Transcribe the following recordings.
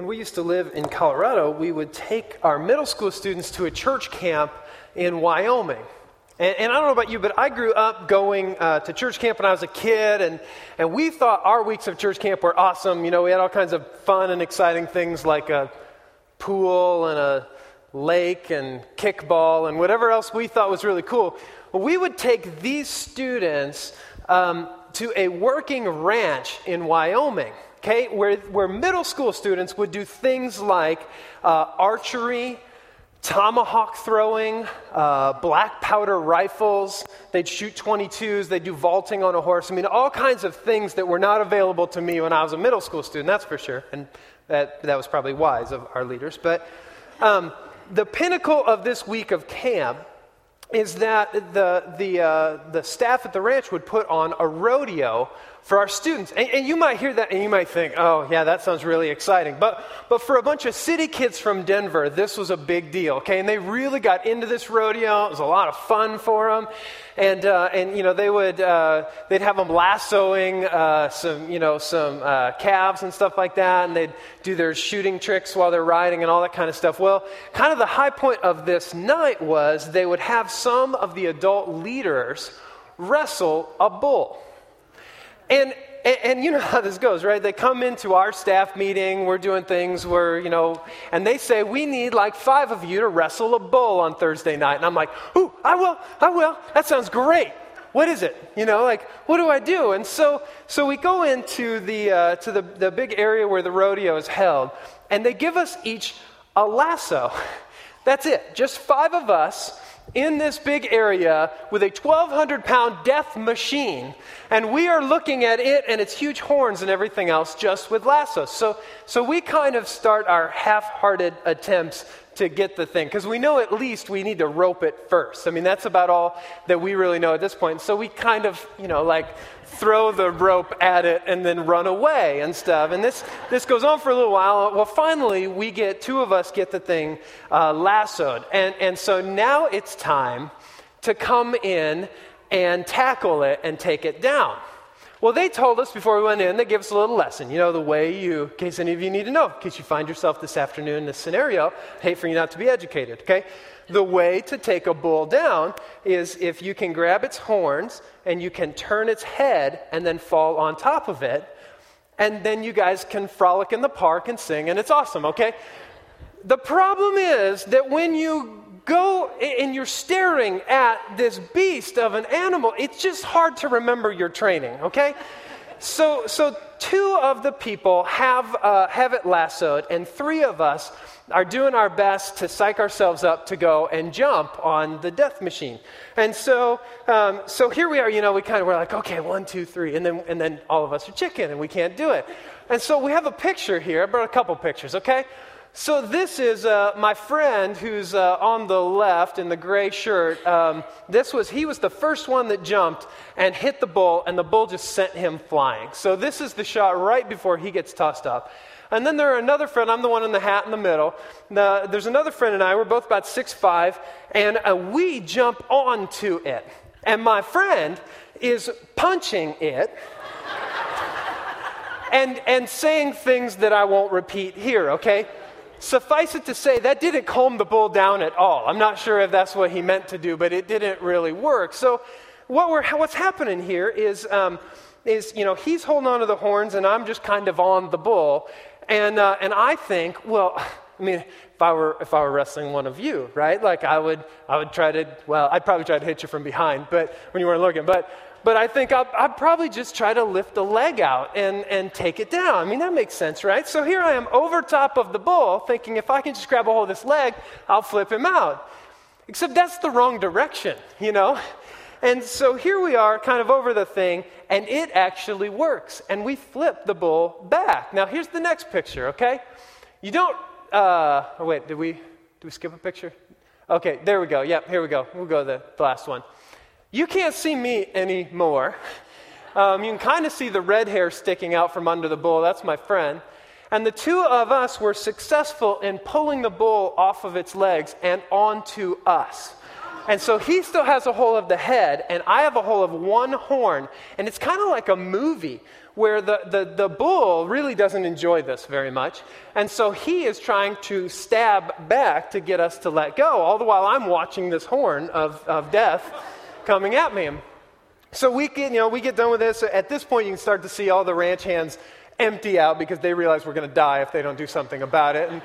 when we used to live in Colorado, we would take our middle school students to a church camp in Wyoming. And, and I don't know about you, but I grew up going uh, to church camp when I was a kid, and, and we thought our weeks of church camp were awesome. You know, we had all kinds of fun and exciting things like a pool and a lake and kickball and whatever else we thought was really cool. Well, we would take these students um, to a working ranch in Wyoming okay, where, where middle school students would do things like uh, archery, tomahawk throwing, uh, black powder rifles. They'd shoot 22s. They'd do vaulting on a horse. I mean, all kinds of things that were not available to me when I was a middle school student, that's for sure. And that, that was probably wise of our leaders. But um, the pinnacle of this week of camp is that the, the, uh, the staff at the ranch would put on a rodeo for our students. And, and, you might hear that and you might think, oh, yeah, that sounds really exciting. But, but for a bunch of city kids from Denver, this was a big deal, okay? And they really got into this rodeo. It was a lot of fun for them. And, uh, and you know, they would, uh, they'd have them lassoing uh, some, you know, some uh, calves and stuff like that. And they'd do their shooting tricks while they're riding and all that kind of stuff. Well, kind of the high point of this night was they would have some of the adult leaders wrestle a bull. And, and, and, you know how this goes, right? They come into our staff meeting, we're doing things where, you know, and they say, we need like five of you to wrestle a bull on Thursday night. And I'm like, ooh, I will, I will. That sounds great. What is it? You know, like, what do I do? And so, so we go into the, uh, to the, the big area where the rodeo is held, and they give us each a lasso. That's it. Just five of us in this big area with a 1,200 pound death machine, and we are looking at it and its huge horns and everything else just with lassos. So, so we kind of start our half hearted attempts to get the thing because we know at least we need to rope it first. I mean, that's about all that we really know at this point. So we kind of, you know, like throw the rope at it and then run away and stuff. And this, this goes on for a little while. Well, finally, we get, two of us get the thing uh, lassoed. And, and so now it's time to come in and tackle it and take it down. Well, they told us before we went in, they gave us a little lesson. You know, the way you, in case any of you need to know, in case you find yourself this afternoon in this scenario, hate for you not to be educated, okay? The way to take a bull down is if you can grab its horns and you can turn its head and then fall on top of it, and then you guys can frolic in the park and sing, and it's awesome, okay? The problem is that when you go and you're staring at this beast of an animal, it's just hard to remember your training, okay? So, so two of the people have, uh, have it lassoed, and three of us are doing our best to psych ourselves up to go and jump on the death machine. And so, um, so here we are, you know, we kind of were like, okay, one, two, three, and then, and then all of us are chicken, and we can't do it. And so we have a picture here. I brought a couple pictures, okay? So, this is uh, my friend who's uh, on the left in the gray shirt. Um, this was, he was the first one that jumped and hit the bull, and the bull just sent him flying. So, this is the shot right before he gets tossed up. And then there are another friend, I'm the one in the hat in the middle. The, there's another friend and I, we're both about six five, and uh, we jump onto it. And my friend is punching it and, and saying things that I won't repeat here, okay? Suffice it to say, that didn't calm the bull down at all. I'm not sure if that's what he meant to do, but it didn't really work. So, what what's happening here is, um, is, you know, he's holding on to the horns and I'm just kind of on the bull. And, uh, and I think, well, I mean, if I were if I were wrestling one of you, right? Like I would I would try to well, I'd probably try to hit you from behind, but when you weren't looking, but but I think I'll, I'd probably just try to lift a leg out and, and take it down. I mean, that makes sense, right? So here I am over top of the bull, thinking if I can just grab a hold of this leg, I'll flip him out. Except that's the wrong direction, you know? And so here we are, kind of over the thing, and it actually works. And we flip the bull back. Now, here's the next picture, okay? You don't, uh, oh, wait, did we, did we skip a picture? Okay, there we go. Yep, here we go. We'll go to the last one. You can't see me anymore. Um, you can kind of see the red hair sticking out from under the bull. That's my friend. And the two of us were successful in pulling the bull off of its legs and onto us. And so he still has a hole of the head, and I have a hole of one horn. And it's kind of like a movie where the, the, the bull really doesn't enjoy this very much. And so he is trying to stab back to get us to let go, all the while I'm watching this horn of, of death coming at me. So we get, you know, we get done with this. At this point, you can start to see all the ranch hands empty out because they realize we're going to die if they don't do something about it. And,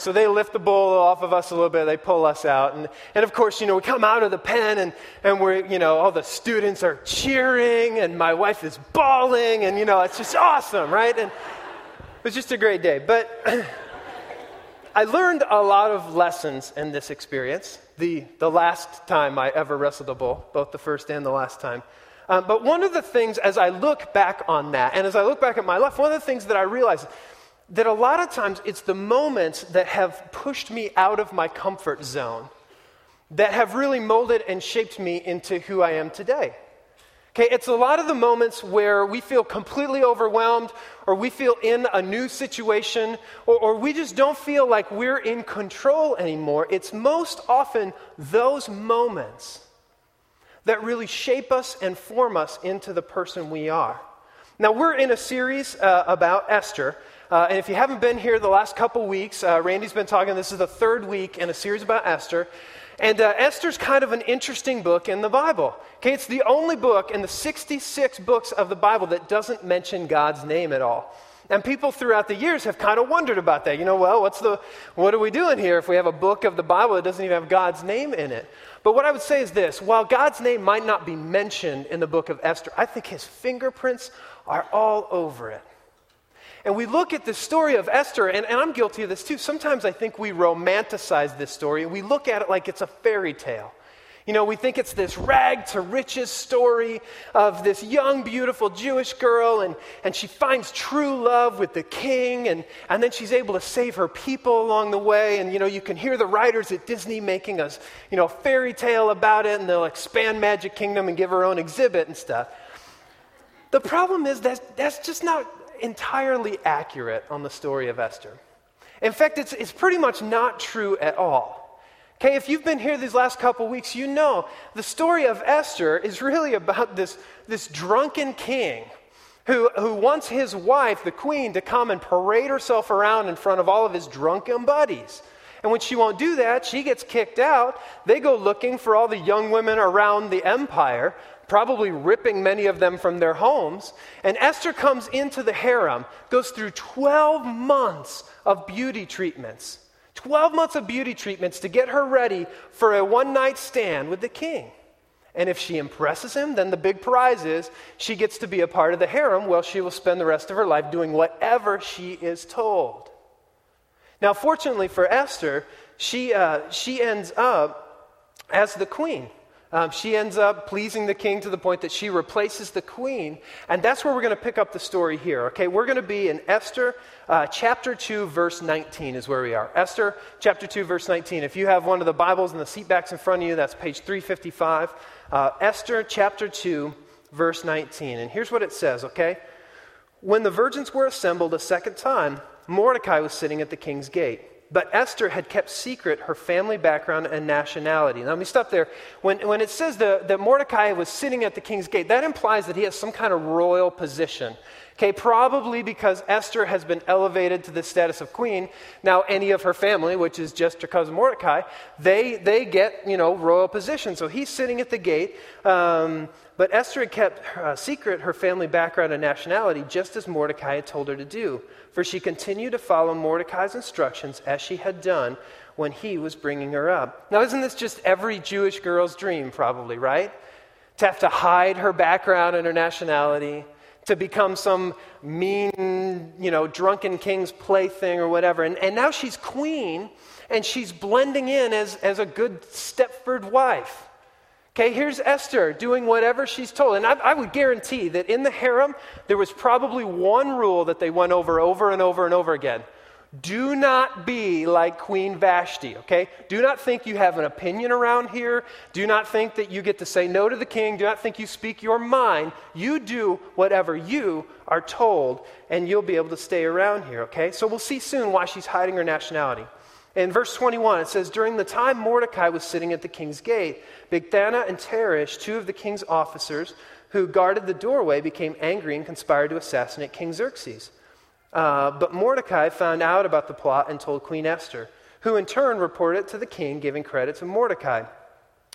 so they lift the bull off of us a little bit, they pull us out. And, and of course, you know, we come out of the pen and, and we're, you know, all the students are cheering and my wife is bawling and, you know, it's just awesome, right? And it was just a great day. But I learned a lot of lessons in this experience. The, the last time I ever wrestled a bull, both the first and the last time. Um, but one of the things, as I look back on that, and as I look back at my life, one of the things that I realized that a lot of times it's the moments that have pushed me out of my comfort zone that have really molded and shaped me into who I am today. Okay, it's a lot of the moments where we feel completely overwhelmed, or we feel in a new situation, or, or, we just don't feel like we're in control anymore. It's most often those moments that really shape us and form us into the person we are. Now, we're in a series uh, about Esther, uh, and if you haven't been here the last couple weeks, uh, Randy's been talking. This is the third week in a series about Esther. And uh, Esther's kind of an interesting book in the Bible. Okay, it's the only book in the 66 books of the Bible that doesn't mention God's name at all. And people throughout the years have kind of wondered about that. You know, well, what's the, what are we doing here if we have a book of the Bible that doesn't even have God's name in it? But what I would say is this while God's name might not be mentioned in the book of Esther, I think his fingerprints are all over it. And we look at the story of Esther, and, and, I'm guilty of this too. Sometimes I think we romanticize this story and we look at it like it's a fairy tale. You know, we think it's this rag to riches story of this young, beautiful Jewish girl, and, and she finds true love with the king, and, and then she's able to save her people along the way. And, you know, you can hear the writers at Disney making a, you know, fairy tale about it, and they'll expand Magic Kingdom and give her own exhibit and stuff. The problem is that that's just not entirely accurate on the story of Esther. In fact, it's, it's pretty much not true at all. Okay, if you've been here these last couple weeks, you know the story of Esther is really about this, this drunken king who, who wants his wife, the queen, to come and parade herself around in front of all of his drunken buddies. And when she won't do that, she gets kicked out. They go looking for all the young women around the empire probably ripping many of them from their homes. And Esther comes into the harem, goes through 12 months of beauty treatments. 12 months of beauty treatments to get her ready for a one night stand with the king. And if she impresses him, then the big prize is she gets to be a part of the harem where she will spend the rest of her life doing whatever she is told. Now, fortunately for Esther, she, uh, she ends up as the queen. Um, she ends up pleasing the king to the point that she replaces the queen. And that's where we're going to pick up the story here. Okay, we're going to be in Esther uh, chapter 2, verse 19 is where we are. Esther chapter 2, verse 19. If you have one of the Bibles and the seatbacks in front of you, that's page 355. Uh, Esther chapter 2, verse 19. And here's what it says, okay? When the virgins were assembled a second time, Mordecai was sitting at the king's gate. But Esther had kept secret her family background and nationality. Now, let me stop there. When, when it says the, that Mordecai was sitting at the king's gate, that implies that he has some kind of royal position. Okay, probably because Esther has been elevated to the status of queen. Now, any of her family, which is just her cousin Mordecai, they, they get, you know, royal position. So he's sitting at the gate. Um, but Esther had kept uh, secret her family background and nationality, just as Mordecai had told her to do for she continued to follow Mordecai's instructions as she had done when he was bringing her up. Now, isn't this just every Jewish girl's dream, probably, right? To have to hide her background and her nationality, to become some mean, you know, drunken king's plaything or whatever. And, and now she's queen and she's blending in as, as a good Stepford wife. Okay, here's Esther doing whatever she's told. And I, I, would guarantee that in the harem, there was probably one rule that they went over over and over and over again. Do not be like Queen Vashti, okay? Do not think you have an opinion around here. Do not think that you get to say no to the king. Do not think you speak your mind. You do whatever you are told, and you'll be able to stay around here, okay? So we'll see soon why she's hiding her nationality. In verse 21, it says, During the time Mordecai was sitting at the king's gate, Bigthana and Teresh, two of the king's officers who guarded the doorway, became angry and conspired to assassinate King Xerxes. Uh, but Mordecai found out about the plot and told Queen Esther, who in turn reported it to the king, giving credit to Mordecai.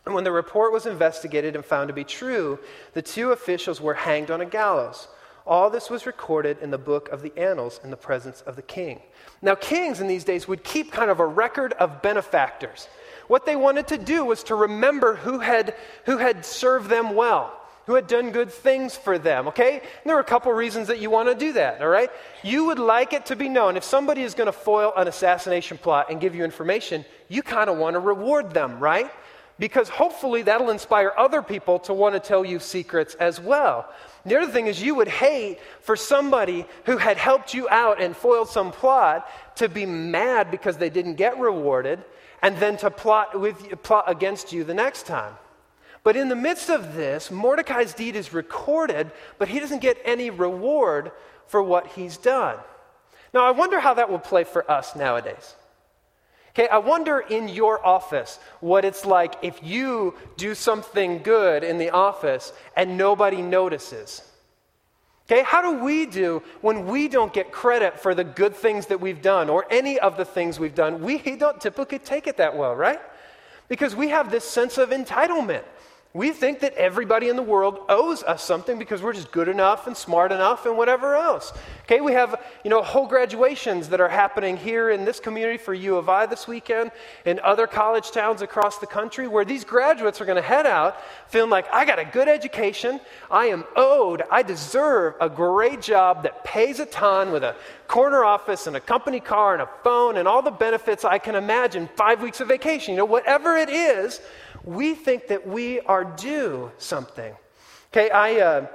And when the report was investigated and found to be true, the two officials were hanged on a gallows. All this was recorded in the book of the annals in the presence of the king. Now, kings in these days would keep kind of a record of benefactors. What they wanted to do was to remember who had, who had served them well who had done good things for them, okay? And there are a couple reasons that you want to do that, all right? You would like it to be known if somebody is going to foil an assassination plot and give you information, you kind of want to reward them, right? Because hopefully that'll inspire other people to want to tell you secrets as well. The other thing is, you would hate for somebody who had helped you out and foiled some plot to be mad because they didn't get rewarded and then to plot, with, plot against you the next time. But in the midst of this, Mordecai's deed is recorded, but he doesn't get any reward for what he's done. Now, I wonder how that will play for us nowadays. Okay, I wonder in your office what it's like if you do something good in the office and nobody notices. Okay, how do we do when we don't get credit for the good things that we've done or any of the things we've done? We don't typically take it that well, right? Because we have this sense of entitlement. We think that everybody in the world owes us something because we're just good enough and smart enough and whatever else. Okay, we have, you know, whole graduations that are happening here in this community for U of I this weekend and other college towns across the country where these graduates are going to head out feeling like, I got a good education, I am owed, I deserve a great job that pays a ton with a corner office and a company car and a phone and all the benefits I can imagine, five weeks of vacation, you know, whatever it is we think that we are due something. Okay, I, uh,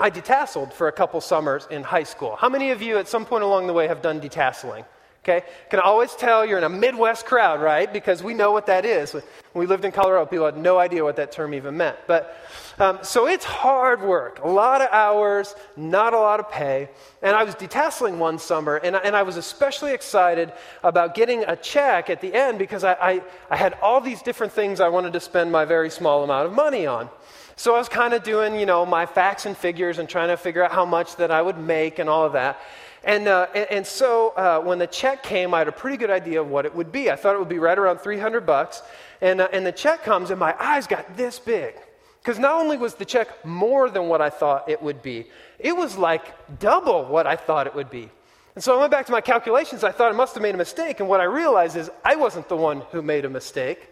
I detasseled for a couple summers in high school. How many of you at some point along the way have done detasseling? Okay, can always tell you're in a Midwest crowd, right? Because we know what that is. When we lived in Colorado, people had no idea what that term even meant. But um, so it's hard work, a lot of hours, not a lot of pay. And I was detasseling one summer, and I, and I was especially excited about getting a check at the end because I, I, I had all these different things I wanted to spend my very small amount of money on. So I was kind of doing, you know, my facts and figures and trying to figure out how much that I would make and all of that. And, uh, and, and, so uh, when the check came, I had a pretty good idea of what it would be. I thought it would be right around 300 bucks. And, uh, and the check comes, and my eyes got this big. Because not only was the check more than what I thought it would be, it was like double what I thought it would be. And so I went back to my calculations. I thought I must have made a mistake. And what I realized is I wasn't the one who made a mistake.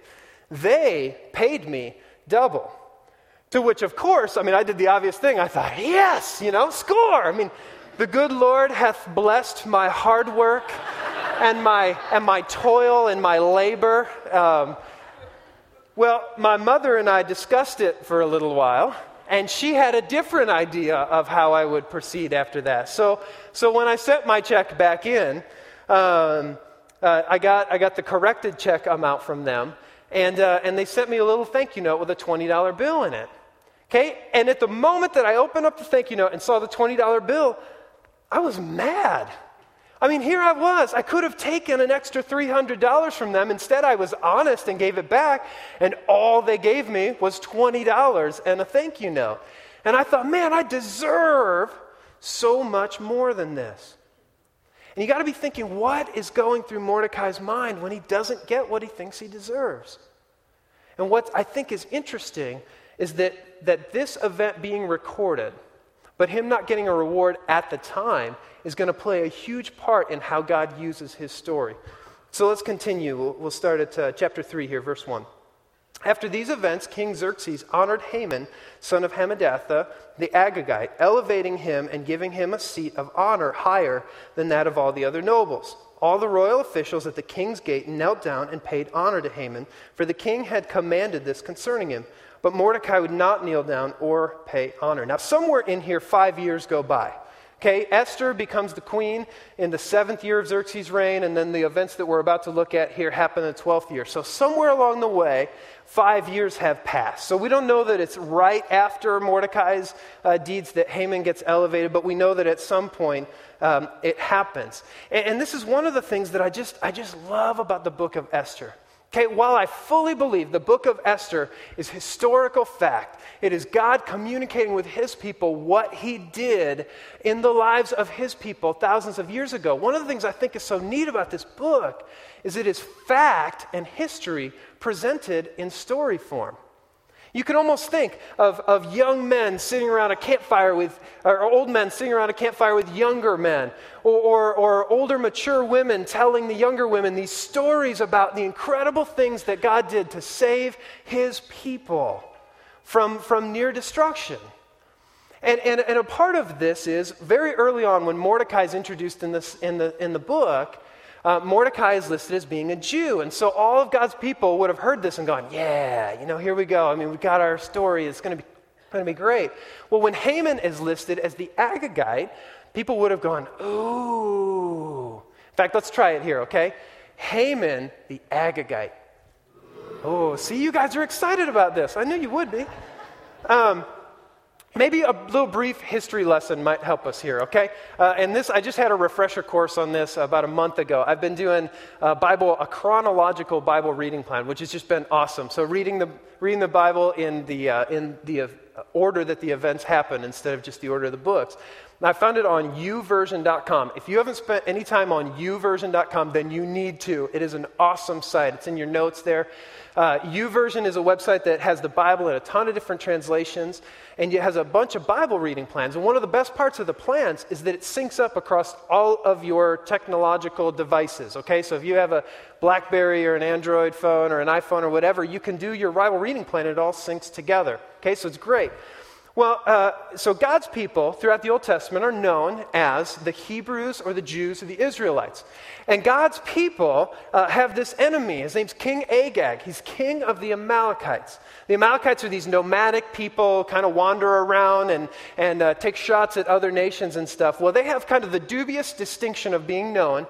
They paid me double. To which, of course, I mean, I did the obvious thing. I thought, yes, you know, score. I mean, the good Lord hath blessed my hard work and my, and my toil and my labor. Um, well, my mother and I discussed it for a little while, and she had a different idea of how I would proceed after that. So, so when I sent my check back in, um, uh, I, got, I got the corrected check amount from them, and, uh, and they sent me a little thank you note with a $20 bill in it. Okay? And at the moment that I opened up the thank you note and saw the $20 bill, I was mad. I mean, here I was. I could have taken an extra $300 from them. Instead, I was honest and gave it back, and all they gave me was $20 and a thank you note. And I thought, man, I deserve so much more than this. And you got to be thinking, what is going through Mordecai's mind when he doesn't get what he thinks he deserves? And what I think is interesting is that, that this event being recorded, but him not getting a reward at the time, is going to play a huge part in how God uses his story. So let's continue. We'll, start at uh, chapter 3 here, verse 1. After these events, King Xerxes honored Haman, son of Hammedatha, the Agagite, elevating him and giving him a seat of honor higher than that of all the other nobles. All the royal officials at the king's gate knelt down and paid honor to Haman, for the king had commanded this concerning him. But Mordecai would not kneel down or pay honor. Now, somewhere in here, five years go by. Okay, Esther becomes the queen in the seventh year of Xerxes' reign, and then the events that we're about to look at here happen in the 12th year. So, somewhere along the way, five years have passed. So, we don't know that it's right after Mordecai's uh, deeds that Haman gets elevated, but we know that at some point um, it happens. And, and this is one of the things that I just, I just love about the book of Esther. Okay, while I fully believe the book of Esther is historical fact, it is God communicating with his people what he did in the lives of his people thousands of years ago. One of the things I think is so neat about this book is it is fact and history presented in story form. You can almost think of, of young men sitting around a campfire with, or old men sitting around a campfire with younger men, or, or, or, older, mature women telling the younger women these stories about the incredible things that God did to save his people from, from near destruction. And, and, and a part of this is very early on when Mordecai is introduced in, this, in, the, in the book, uh, Mordecai is listed as being a Jew. And so all of God's people would have heard this and gone, yeah, you know, here we go. I mean, we've got our story. It's going to be going to be great. Well, when Haman is listed as the Agagite, people would have gone, ooh. In fact, let's try it here, okay? Haman, the Agagite. Oh, see, you guys are excited about this. I knew you would be. Um, Maybe a little brief history lesson might help us here, okay? Uh, and this, I just had a refresher course on this about a month ago. I've been doing a Bible, a chronological Bible reading plan, which has just been awesome. So reading the reading the Bible in the uh, in the uh, order that the events happen instead of just the order of the books. I found it on youversion.com. If you haven't spent any time on youversion.com, then you need to. It is an awesome site. It's in your notes there. Uh, YouVersion is a website that has the Bible in a ton of different translations, and it has a bunch of Bible reading plans. And one of the best parts of the plans is that it syncs up across all of your technological devices. Okay, so if you have a Blackberry or an Android phone or an iPhone or whatever, you can do your Bible reading plan. It all syncs together. Okay, so it's great. Well, uh, so God's people throughout the Old Testament are known as the Hebrews or the Jews or the Israelites. And God's people uh, have this enemy. His name's King Agag. He's king of the Amalekites. The Amalekites are these nomadic people, kind of wander around and, and uh, take shots at other nations and stuff. Well, they have kind of the dubious distinction of being known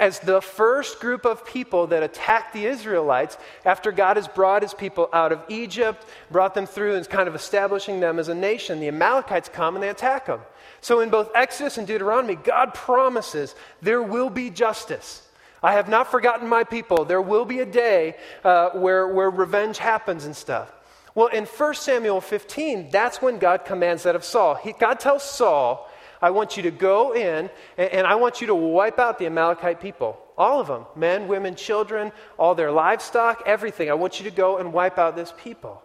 as the first group of people that attacked the Israelites after God has brought his people out of Egypt, brought them through, and is kind of establishing them as a nation. The Amalekites come and they attack them. So in both Exodus and Deuteronomy, God promises there will be justice. I have not forgotten my people. There will be a day uh, where, where revenge happens and stuff. Well, in 1 Samuel 15, that's when God commands that of Saul. He, God tells Saul, I want you to go in and, and I want you to wipe out the Amalekite people. All of them men, women, children, all their livestock, everything. I want you to go and wipe out this people.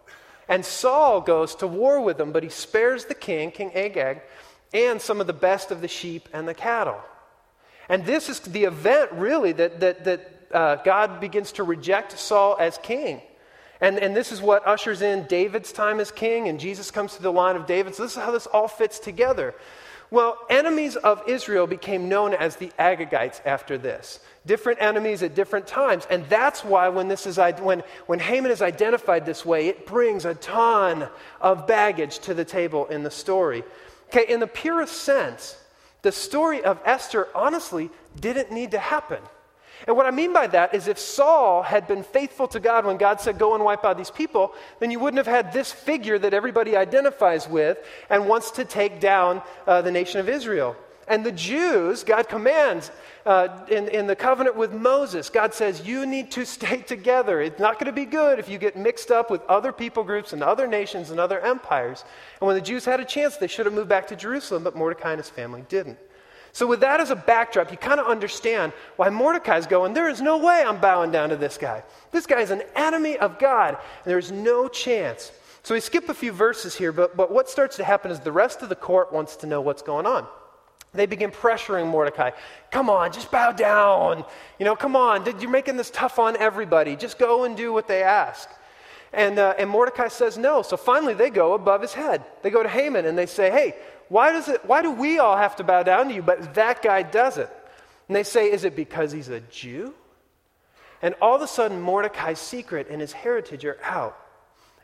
And Saul goes to war with them, but he spares the king, King Agag, and some of the best of the sheep and the cattle. And this is the event, really, that, that, that uh, God begins to reject Saul as king. And, and this is what ushers in David's time as king, and Jesus comes to the line of David. So, this is how this all fits together. Well, enemies of Israel became known as the Agagites after this. Different enemies at different times. And that's why when, this is, when, when Haman is identified this way, it brings a ton of baggage to the table in the story. Okay, in the purest sense, the story of Esther honestly didn't need to happen. And what I mean by that is if Saul had been faithful to God when God said, Go and wipe out these people, then you wouldn't have had this figure that everybody identifies with and wants to take down uh, the nation of Israel. And the Jews, God commands uh, in, in the covenant with Moses, God says, You need to stay together. It's not going to be good if you get mixed up with other people groups and other nations and other empires. And when the Jews had a chance, they should have moved back to Jerusalem, but Mordecai and his family didn't. So, with that as a backdrop, you kind of understand why Mordecai's going, There is no way I'm bowing down to this guy. This guy is an enemy of God, and there's no chance. So, we skip a few verses here, but, but what starts to happen is the rest of the court wants to know what's going on. They begin pressuring Mordecai. Come on, just bow down. You know, come on, you're making this tough on everybody. Just go and do what they ask. And, uh, and Mordecai says no. So finally, they go above his head. They go to Haman and they say, Hey, why, does it, why do we all have to bow down to you, but that guy doesn't? And they say, Is it because he's a Jew? And all of a sudden, Mordecai's secret and his heritage are out.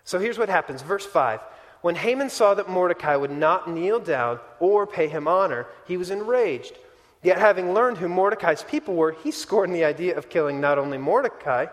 So here's what happens. Verse 5. When Haman saw that Mordecai would not kneel down or pay him honor, he was enraged. Yet, having learned who Mordecai's people were, he scorned the idea of killing not only Mordecai,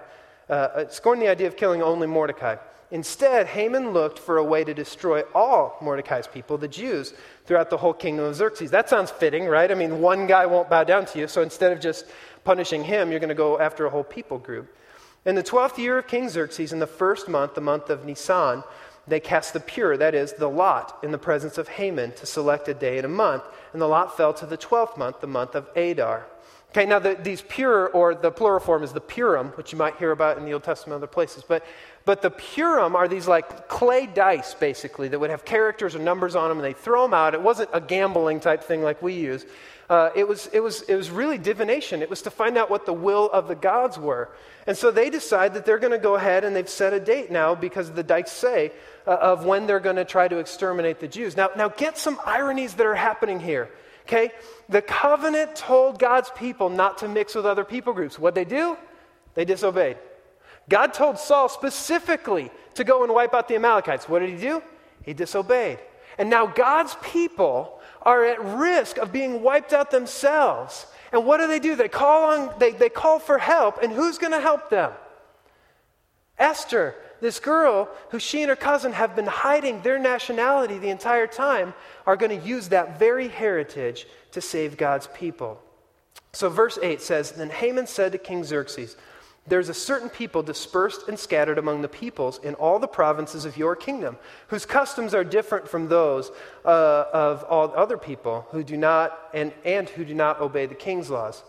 uh, uh scorned the idea of killing only Mordecai. Instead, Haman looked for a way to destroy all Mordecai's people, the Jews, throughout the whole kingdom of Xerxes. That sounds fitting, right? I mean, one guy won't bow down to you, so instead of just punishing him, you're going to go after a whole people group. In the 12th year of King Xerxes, in the first month, the month of Nisan, they cast the pur, that is, the lot, in the presence of Haman to select a day and a month. And the lot fell to the 12th month, the month of Adar. Okay, now the, these pur, or the plural form is the purim, which you might hear about in the Old Testament and other places. But, but the purim are these like clay dice, basically, that would have characters or numbers on them, and they throw them out. It wasn't a gambling type thing like we use. Uh, it, was, it, was, it was really divination. It was to find out what the will of the gods were. And so they decide that they're going to go ahead and they've set a date now because the dice say uh, of when they're going to try to exterminate the Jews. Now, now, get some ironies that are happening here. Okay? The covenant told God's people not to mix with other people groups. What they do? They disobeyed. God told Saul specifically to go and wipe out the Amalekites. What did he do? He disobeyed. And now God's people are at risk of being wiped out themselves. And what do they do? They call on they, they call for help, and who's going to help them? Esther, this girl who she and her cousin have been hiding their nationality the entire time, are going to use that very heritage to save God's people. So, verse 8 says Then Haman said to King Xerxes, there's a certain people dispersed and scattered among the peoples in all the provinces of your kingdom, whose customs are different from those uh, of all other people who do not and, and who do not obey the king's laws.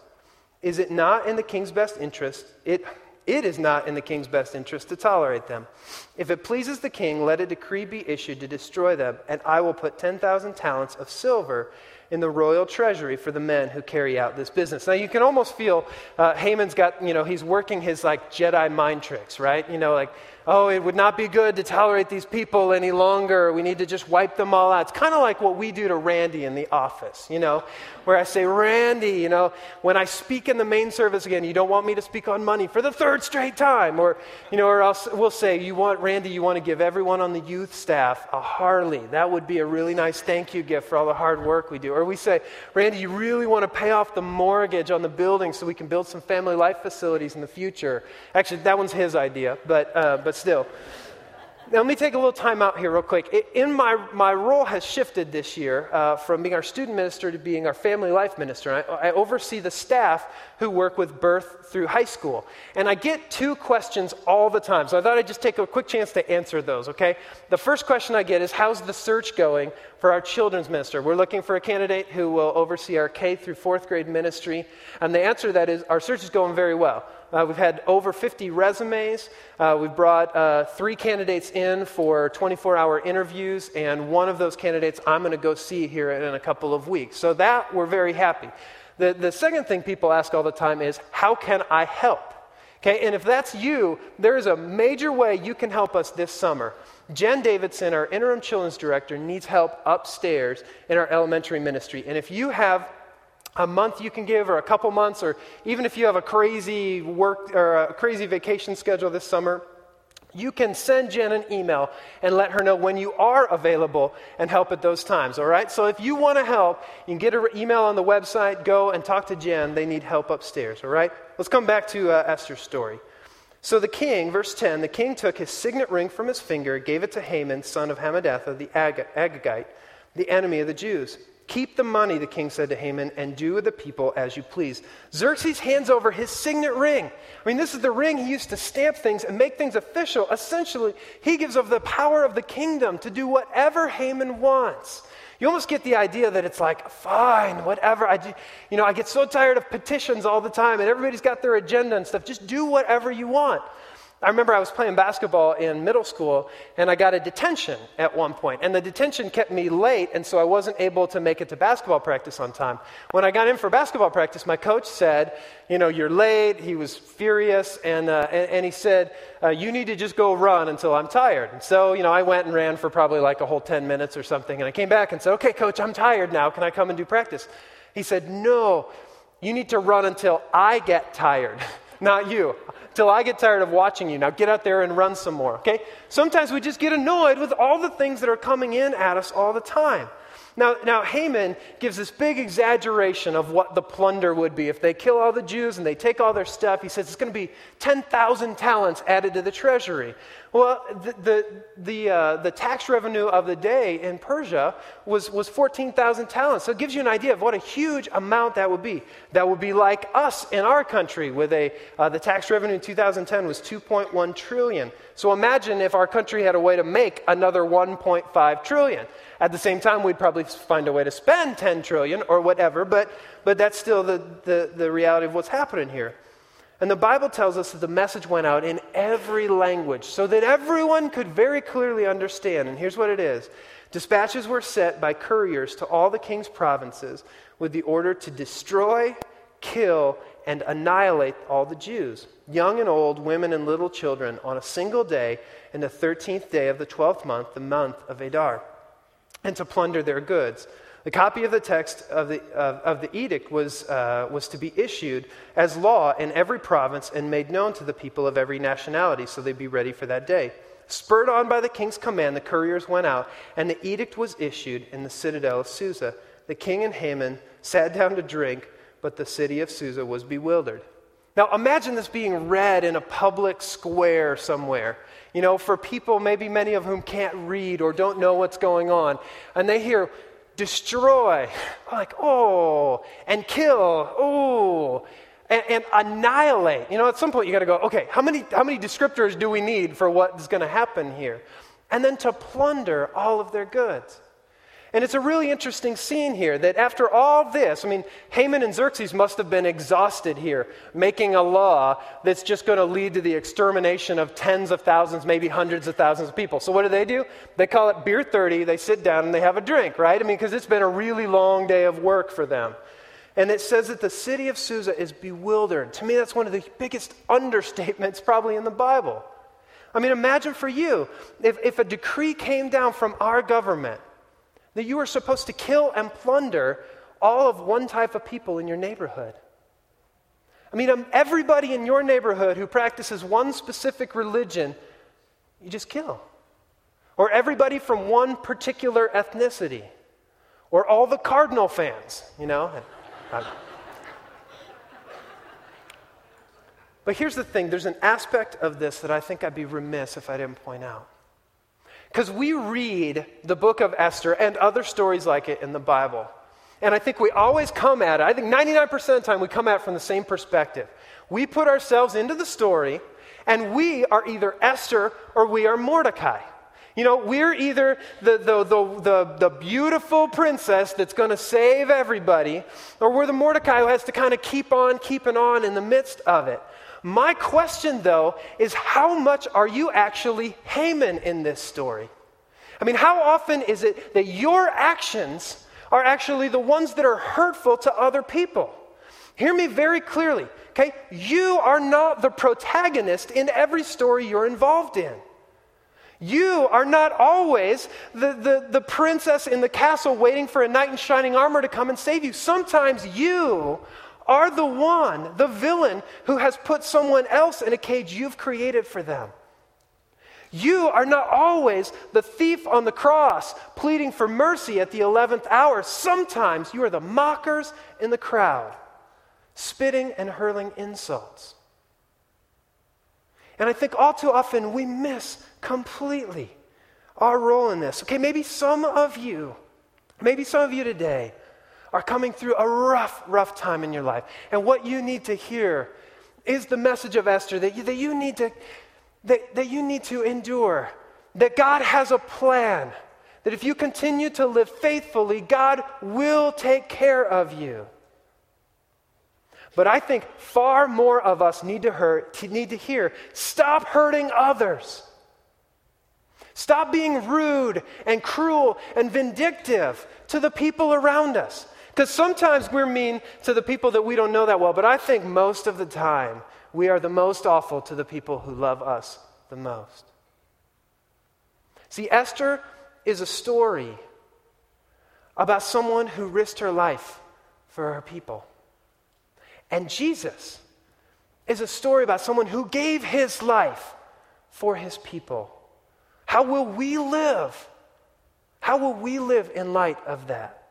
Is it not in the king's best interest? It, it is not in the king's best interest to tolerate them. If it pleases the king, let a decree be issued to destroy them, and I will put 10,000 talents of silver in the royal treasury for the men who carry out this business. Now, you can almost feel uh, Haman's got, you know, he's working his like Jedi mind tricks, right? You know, like, oh, it would not be good to tolerate these people any longer. We need to just wipe them all out. It's kind of like what we do to Randy in the office, you know, where I say, Randy, you know, when I speak in the main service again, you don't want me to speak on money for the third straight time. Or, you know, or else we'll say, you want, Randy, you want to give everyone on the youth staff a Harley. That would be a really nice thank you gift for all the hard work we do. Or we say, Randy, you really want to pay off the mortgage on the building so we can build some family life facilities in the future. Actually, that one's his idea, but, uh, but still. Now, let me take a little time out here, real quick. In my, my role has shifted this year uh, from being our student minister to being our family life minister. I, I, oversee the staff who work with birth through high school. And I get two questions all the time. So I thought I'd just take a quick chance to answer those, okay? The first question I get is How's the search going for our children's minister? We're looking for a candidate who will oversee our K through fourth grade ministry. And the answer to that is Our search is going very well. Uh, we've had over 50 resumes. Uh, we've brought uh, three candidates in for 24 hour interviews, and one of those candidates I'm going to go see here in a couple of weeks. So, that we're very happy. The, the second thing people ask all the time is, How can I help? Okay, and if that's you, there is a major way you can help us this summer. Jen Davidson, our interim children's director, needs help upstairs in our elementary ministry. And if you have a month you can give or a couple months or even if you have a crazy work or a crazy vacation schedule this summer you can send jen an email and let her know when you are available and help at those times all right? So if you want to help you can get her email on the website go and talk to jen. They need help upstairs all right? Let's come back to uh, esther's story. So the king verse 10 the king took his signet ring from his finger gave it to haman son of hammedatha the Ag- agagite the enemy of the jews Keep the money, the king said to Haman, and do with the people as you please. Xerxes hands over his signet ring. I mean, this is the ring he used to stamp things and make things official. Essentially, he gives of the power of the kingdom to do whatever Haman wants. You almost get the idea that it's like, fine, whatever. I, do, you know, I get so tired of petitions all the time, and everybody's got their agenda and stuff. Just do whatever you want. I remember I was playing basketball in middle school and I got a detention at one point. And the detention kept me late, and so I wasn't able to make it to basketball practice on time. When I got in for basketball practice, my coach said, You know, you're late. He was furious, and, uh, and, and, he said, uh, You need to just go run until I'm tired. And so, you know, I went and ran for probably like a whole 10 minutes or something. And I came back and said, Okay, coach, I'm tired now. Can I come and do practice? He said, No, you need to run until I get tired. Not you. Till I get tired of watching you. Now get out there and run some more, okay? Sometimes we just get annoyed with all the things that are coming in at us all the time. Now, now Haman gives this big exaggeration of what the plunder would be. If they kill all the Jews and they take all their stuff, he says it's going to be 10,000 talents added to the treasury. Well, the, the, the, uh, the, tax revenue of the day in Persia was, was 14,000 talents. So it gives you an idea of what a huge amount that would be. That would be like us in our country, with a, uh, the tax revenue in 2010 was 2.1 trillion. So imagine if our country had a way to make another 1.5 trillion. At the same time, we'd probably find a way to spend 10 trillion or whatever, but, but that's still the, the, the reality of what's happening here. And the Bible tells us that the message went out in every language so that everyone could very clearly understand. And here's what it is Dispatches were sent by couriers to all the king's provinces with the order to destroy, kill, and annihilate all the Jews, young and old, women and little children, on a single day, in the 13th day of the 12th month, the month of Adar, and to plunder their goods. The copy of the text of the, of, of the edict was, uh, was to be issued as law in every province and made known to the people of every nationality so they'd be ready for that day. Spurred on by the king's command, the couriers went out, and the edict was issued in the citadel of Susa. The king and Haman sat down to drink, but the city of Susa was bewildered. Now imagine this being read in a public square somewhere. You know, for people, maybe many of whom can't read or don't know what's going on. And they hear, destroy, like, oh, and kill, oh, and, and, annihilate. You know, at some point you got to go, okay, how many, how many descriptors do we need for what's going to happen here? And then to plunder all of their goods. And it's a really interesting scene here that after all this, I mean, Haman and Xerxes must have been exhausted here, making a law that's just going to lead to the extermination of tens of thousands, maybe hundreds of thousands of people. So what do they do? They call it Beer 30. They sit down and they have a drink, right? I mean, because it's been a really long day of work for them. And it says that the city of Susa is bewildered. To me, that's one of the biggest understatements probably in the Bible. I mean, imagine for you if, if a decree came down from our government that you are supposed to kill and plunder all of one type of people in your neighborhood. I mean, um, everybody in your neighborhood who practices one specific religion, you just kill. Or everybody from one particular ethnicity. Or all the Cardinal fans, you know. but here's the thing there's an aspect of this that I think I'd be remiss if I didn't point out. Because we read the book of Esther and other stories like it in the Bible. And I think we always come at it, I think 99% of the time we come at it from the same perspective. We put ourselves into the story, and we are either Esther or we are Mordecai. You know, we're either the, the, the, the, the beautiful princess that's going to save everybody, or we're the Mordecai who has to kind of keep on keeping on in the midst of it. My question, though, is how much are you actually Haman in this story? I mean, how often is it that your actions are actually the ones that are hurtful to other people? Hear me very clearly, okay? You are not the protagonist in every story you're involved in. You are not always the, the, the, princess in the castle waiting for a knight in shining armor to come and save you. Sometimes you are the one, the villain, who has put someone else in a cage you've created for them. You are not always the thief on the cross pleading for mercy at the 11th hour. Sometimes you are the mockers in the crowd, spitting and hurling insults. And I think all too often we miss completely our role in this. Okay, maybe some of you, maybe some of you today are coming through a rough, rough time in your life. And what you need to hear is the message of Esther that you, that you, need, to, that, that you need to endure, that God has a plan, that if you continue to live faithfully, God will take care of you. But I think far more of us need to, hurt, need to hear stop hurting others. Stop being rude and cruel and vindictive to the people around us. Because sometimes we're mean to the people that we don't know that well, but I think most of the time we are the most awful to the people who love us the most. See, Esther is a story about someone who risked her life for her people. And Jesus is a story about someone who gave his life for his people. How will we live? How will we live in light of that?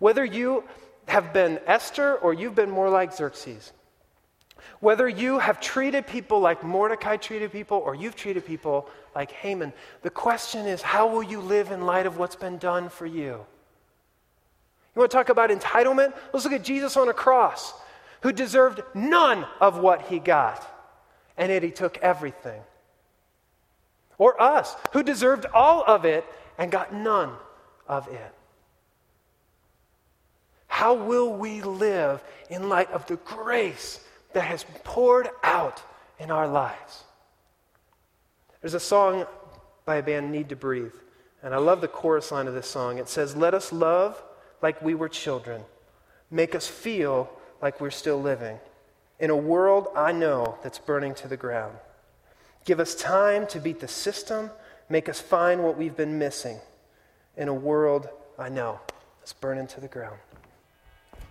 Whether you have been Esther or you've been more like Xerxes, whether you have treated people like Mordecai treated people or you've treated people like Haman, the question is how will you live in light of what's been done for you? You want to talk about entitlement? Let's look at Jesus on a cross, who deserved none of what he got, and yet he took everything. Or us, who deserved all of it and got none of it. How will we live in light of the grace that has poured out in our lives? There's a song by a band, Need to Breathe, and I love the chorus line of this song. It says, Let us love like we were children, make us feel like we're still living in a world I know that's burning to the ground. Give us time to beat the system, make us find what we've been missing in a world I know that's burning to the ground.